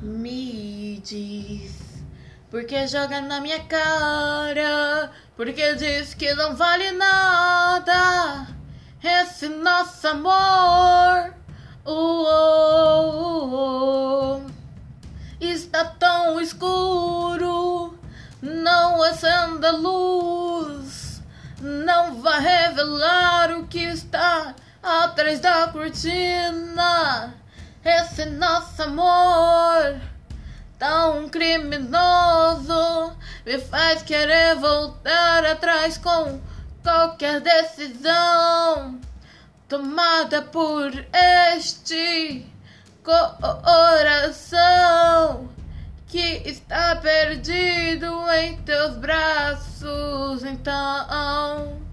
Me diz, porque joga na minha cara, porque diz que não vale nada esse nosso amor. Uh, uh, uh, Está tão escuro, não acenda luz, não vai revelar o que está atrás da cortina. Esse nosso amor tão criminoso me faz querer voltar atrás com qualquer decisão tomada por este coração que está perdido em teus braços. Então.